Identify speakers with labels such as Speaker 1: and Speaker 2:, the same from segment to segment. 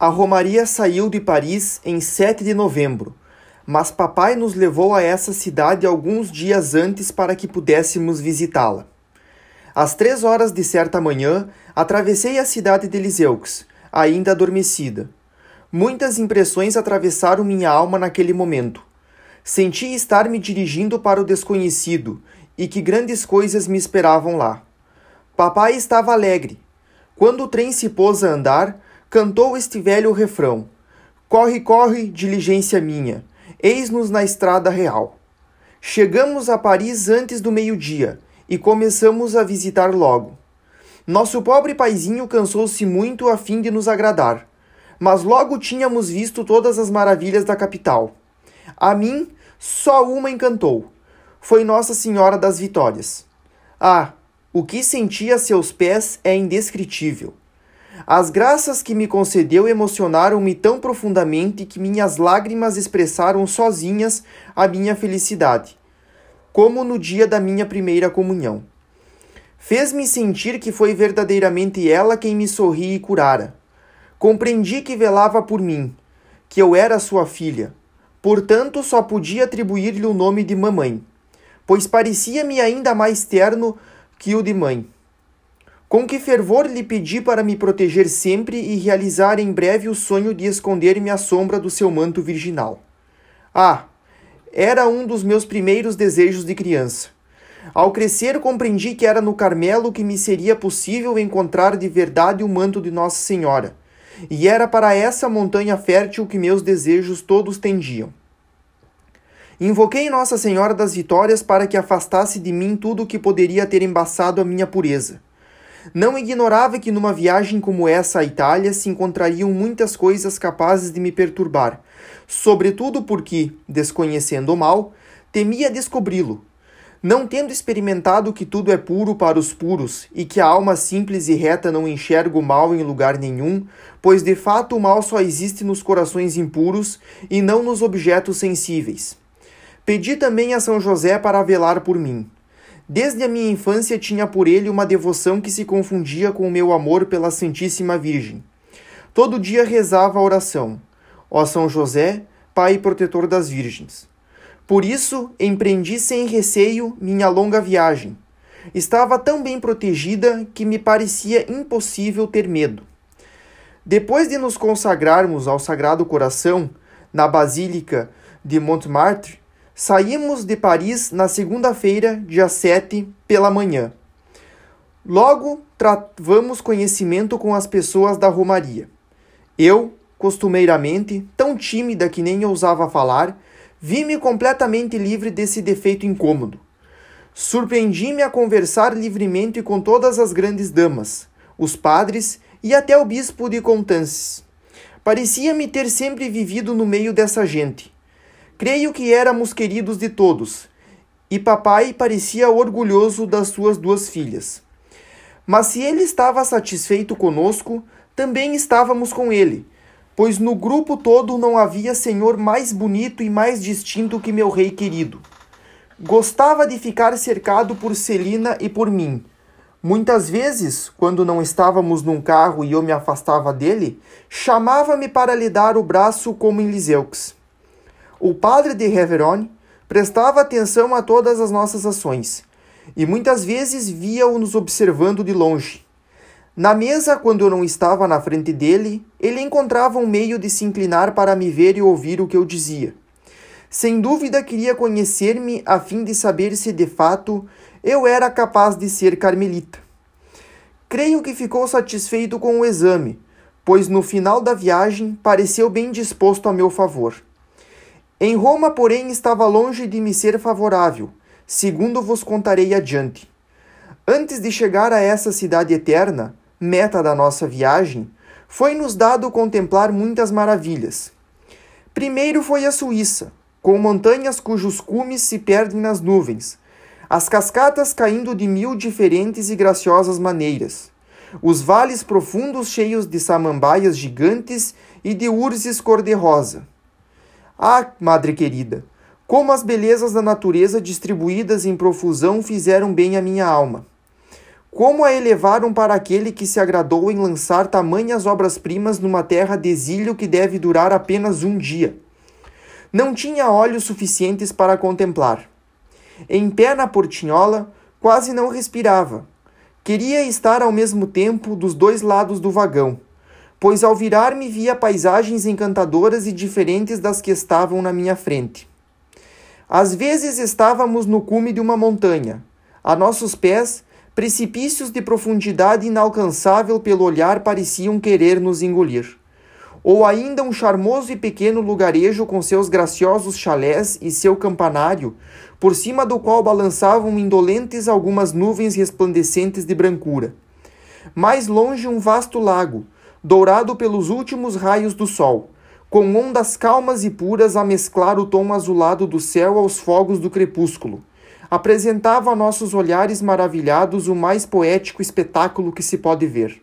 Speaker 1: A Romaria saiu de Paris em 7 de novembro, mas papai nos levou a essa cidade alguns dias antes para que pudéssemos visitá-la. Às três horas de certa manhã, atravessei a cidade de Liseux, ainda adormecida. Muitas impressões atravessaram minha alma naquele momento. Senti estar me dirigindo para o desconhecido e que grandes coisas me esperavam lá. Papai estava alegre. Quando o trem se pôs a andar, cantou este velho refrão: Corre, corre, diligência minha, eis-nos na estrada real. Chegamos a Paris antes do meio-dia e começamos a visitar logo. Nosso pobre paizinho cansou-se muito a fim de nos agradar, mas logo tínhamos visto todas as maravilhas da capital. A mim, só uma encantou. Foi Nossa Senhora das Vitórias. Ah, o que senti a seus pés é indescritível. As graças que me concedeu emocionaram-me tão profundamente que minhas lágrimas expressaram sozinhas a minha felicidade, como no dia da minha primeira comunhão. Fez-me sentir que foi verdadeiramente ela quem me sorri e curara. Compreendi que velava por mim, que eu era sua filha. Portanto, só podia atribuir-lhe o nome de mamãe, pois parecia-me ainda mais terno que o de mãe. Com que fervor lhe pedi para me proteger sempre e realizar em breve o sonho de esconder-me à sombra do seu manto virginal. Ah, era um dos meus primeiros desejos de criança. Ao crescer, compreendi que era no Carmelo que me seria possível encontrar de verdade o manto de Nossa Senhora, e era para essa montanha fértil que meus desejos todos tendiam. Invoquei Nossa Senhora das Vitórias para que afastasse de mim tudo o que poderia ter embaçado a minha pureza não ignorava que numa viagem como essa à Itália se encontrariam muitas coisas capazes de me perturbar, sobretudo porque, desconhecendo o mal, temia descobri-lo. Não tendo experimentado que tudo é puro para os puros e que a alma simples e reta não enxerga o mal em lugar nenhum, pois de fato o mal só existe nos corações impuros e não nos objetos sensíveis. Pedi também a São José para velar por mim. Desde a minha infância tinha por ele uma devoção que se confundia com o meu amor pela Santíssima Virgem. Todo dia rezava a oração: Ó São José, Pai protetor das Virgens. Por isso, empreendi sem receio minha longa viagem. Estava tão bem protegida que me parecia impossível ter medo. Depois de nos consagrarmos ao Sagrado Coração, na Basílica de Montmartre, Saímos de Paris na segunda-feira, dia 7, pela manhã. Logo travamos conhecimento com as pessoas da Romaria. Eu, costumeiramente, tão tímida que nem ousava falar, vi-me completamente livre desse defeito incômodo. Surpreendi-me a conversar livremente com todas as grandes damas, os padres e até o bispo de Contances. Parecia-me ter sempre vivido no meio dessa gente Creio que éramos queridos de todos, e papai parecia orgulhoso das suas duas filhas. Mas se ele estava satisfeito conosco, também estávamos com ele, pois no grupo todo não havia senhor mais bonito e mais distinto que meu rei querido. Gostava de ficar cercado por Celina e por mim. Muitas vezes, quando não estávamos num carro e eu me afastava dele, chamava-me para lhe dar o braço como em Liseux. O padre de Reverone prestava atenção a todas as nossas ações e muitas vezes via-o nos observando de longe. Na mesa, quando eu não estava na frente dele, ele encontrava um meio de se inclinar para me ver e ouvir o que eu dizia. Sem dúvida queria conhecer-me a fim de saber se de fato eu era capaz de ser carmelita. Creio que ficou satisfeito com o exame, pois no final da viagem pareceu bem disposto a meu favor. Em Roma, porém, estava longe de me ser favorável, segundo vos contarei adiante. Antes de chegar a essa cidade eterna, meta da nossa viagem, foi-nos dado contemplar muitas maravilhas. Primeiro foi a Suíça, com montanhas cujos cumes se perdem nas nuvens, as cascatas caindo de mil diferentes e graciosas maneiras, os vales profundos cheios de samambaias gigantes e de urzes cor-de-rosa ah, madre querida, como as belezas da natureza distribuídas em profusão fizeram bem à minha alma. Como a elevaram para aquele que se agradou em lançar tamanhas obras-primas numa terra de exílio que deve durar apenas um dia? Não tinha olhos suficientes para contemplar. Em pé na portinhola, quase não respirava. Queria estar ao mesmo tempo dos dois lados do vagão, pois ao virar-me via paisagens encantadoras e diferentes das que estavam na minha frente. Às vezes estávamos no cume de uma montanha. A nossos pés, precipícios de profundidade inalcançável pelo olhar pareciam querer nos engolir. Ou ainda um charmoso e pequeno lugarejo com seus graciosos chalés e seu campanário, por cima do qual balançavam indolentes algumas nuvens resplandecentes de brancura. Mais longe um vasto lago, dourado pelos últimos raios do sol, com ondas calmas e puras a mesclar o tom azulado do céu aos fogos do crepúsculo. Apresentava a nossos olhares maravilhados o mais poético espetáculo que se pode ver.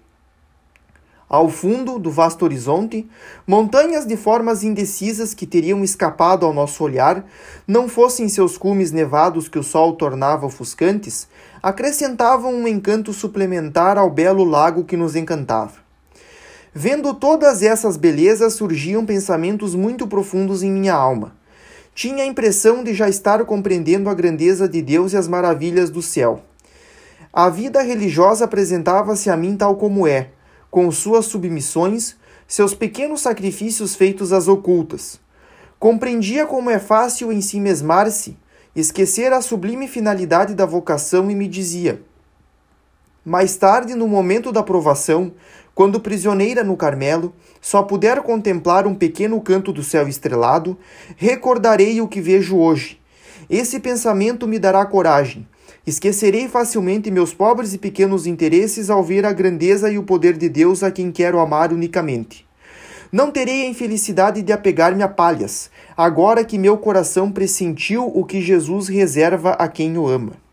Speaker 1: Ao fundo do vasto horizonte, montanhas de formas indecisas que teriam escapado ao nosso olhar, não fossem seus cumes nevados que o sol tornava ofuscantes, acrescentavam um encanto suplementar ao belo lago que nos encantava. Vendo todas essas belezas, surgiam pensamentos muito profundos em minha alma. Tinha a impressão de já estar compreendendo a grandeza de Deus e as maravilhas do céu. A vida religiosa apresentava-se a mim tal como é, com suas submissões, seus pequenos sacrifícios feitos às ocultas. Compreendia como é fácil em si mesmar-se, esquecer a sublime finalidade da vocação e me dizia: Mais tarde, no momento da provação, quando prisioneira no Carmelo, só puder contemplar um pequeno canto do céu estrelado, recordarei o que vejo hoje. Esse pensamento me dará coragem. Esquecerei facilmente meus pobres e pequenos interesses ao ver a grandeza e o poder de Deus a quem quero amar unicamente. Não terei a infelicidade de apegar-me a palhas, agora que meu coração pressentiu o que Jesus reserva a quem o ama.